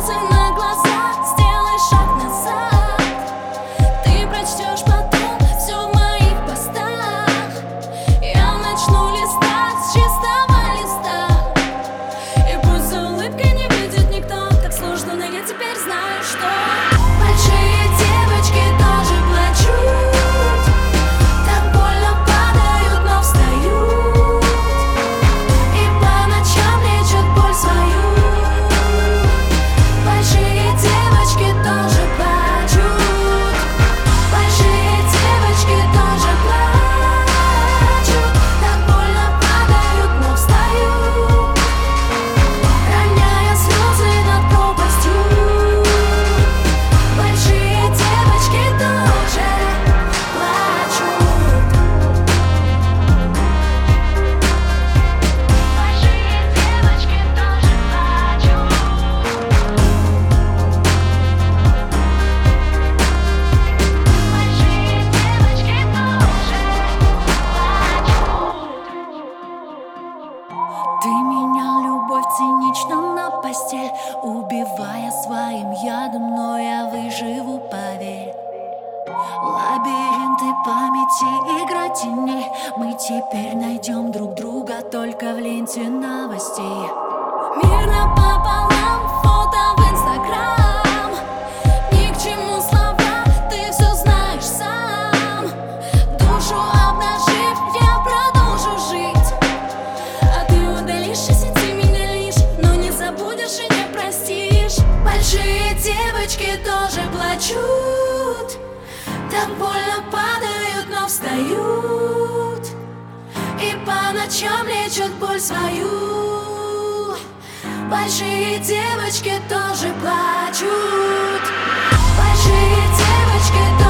thousand Поливая своим ядом, но я выживу, поверь. Лабиринты памяти, игра теней Мы теперь найдем друг друга только в ленте новостей. Мир боль свою. Большие девочки тоже плачут. Большие девочки тоже